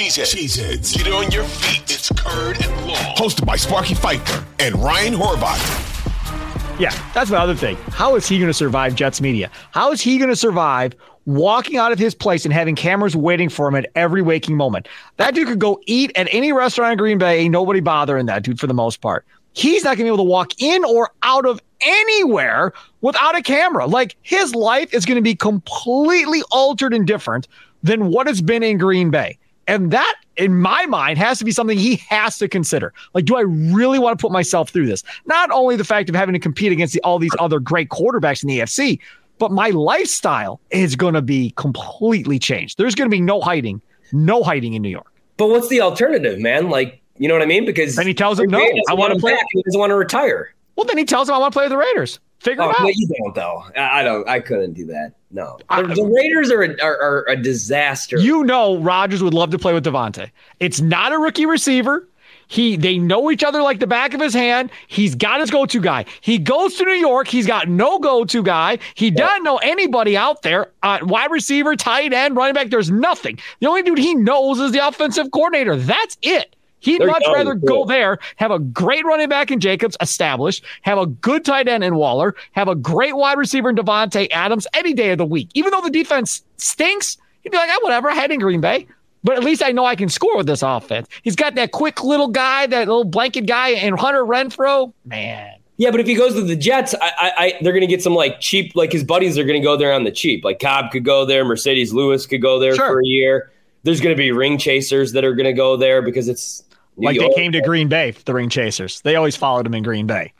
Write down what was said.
Cheeseheads. Cheeseheads. Get on your feet. It's Curd and Long. Hosted by Sparky Fifer and Ryan Horvat. Yeah, that's my other thing. How is he going to survive Jets media? How is he going to survive walking out of his place and having cameras waiting for him at every waking moment? That dude could go eat at any restaurant in Green Bay. Nobody bothering that dude for the most part. He's not going to be able to walk in or out of anywhere without a camera. Like his life is going to be completely altered and different than what it's been in Green Bay. And that, in my mind, has to be something he has to consider. Like, do I really want to put myself through this? Not only the fact of having to compete against the, all these other great quarterbacks in the AFC, but my lifestyle is going to be completely changed. There's going to be no hiding, no hiding in New York. But what's the alternative, man? Like, you know what I mean? Because then he tells him, "No, I want to play." Back. He doesn't want to retire. Well, then he tells him, "I want to play with the Raiders." Figure oh, it out. No, you don't, though. I don't. I couldn't do that. No, the, the Raiders are a, are, are a disaster. You know, Rodgers would love to play with Davante. It's not a rookie receiver. He they know each other like the back of his hand. He's got his go-to guy. He goes to New York. He's got no go-to guy. He doesn't know anybody out there. Uh, wide receiver, tight end, running back. There's nothing. The only dude he knows is the offensive coordinator. That's it. He'd They're much rather go there, have a great running back in Jacobs established, have a good tight end in Waller, have a great wide receiver in Davante Adams any day of the week. Even though the defense stinks, he'd be like, oh, whatever, I had in Green Bay. But at least I know I can score with this offense. He's got that quick little guy, that little blanket guy, and Hunter Renfrow. Man. Yeah, but if he goes to the Jets, I, I, I they're going to get some like cheap, like his buddies are going to go there on the cheap. Like Cobb could go there, Marcedes Lewis could go there sure. for a year. There's going to be ring chasers that are going to go there because it's like they came to Green Bay, the ring chasers. They always followed him in Green Bay.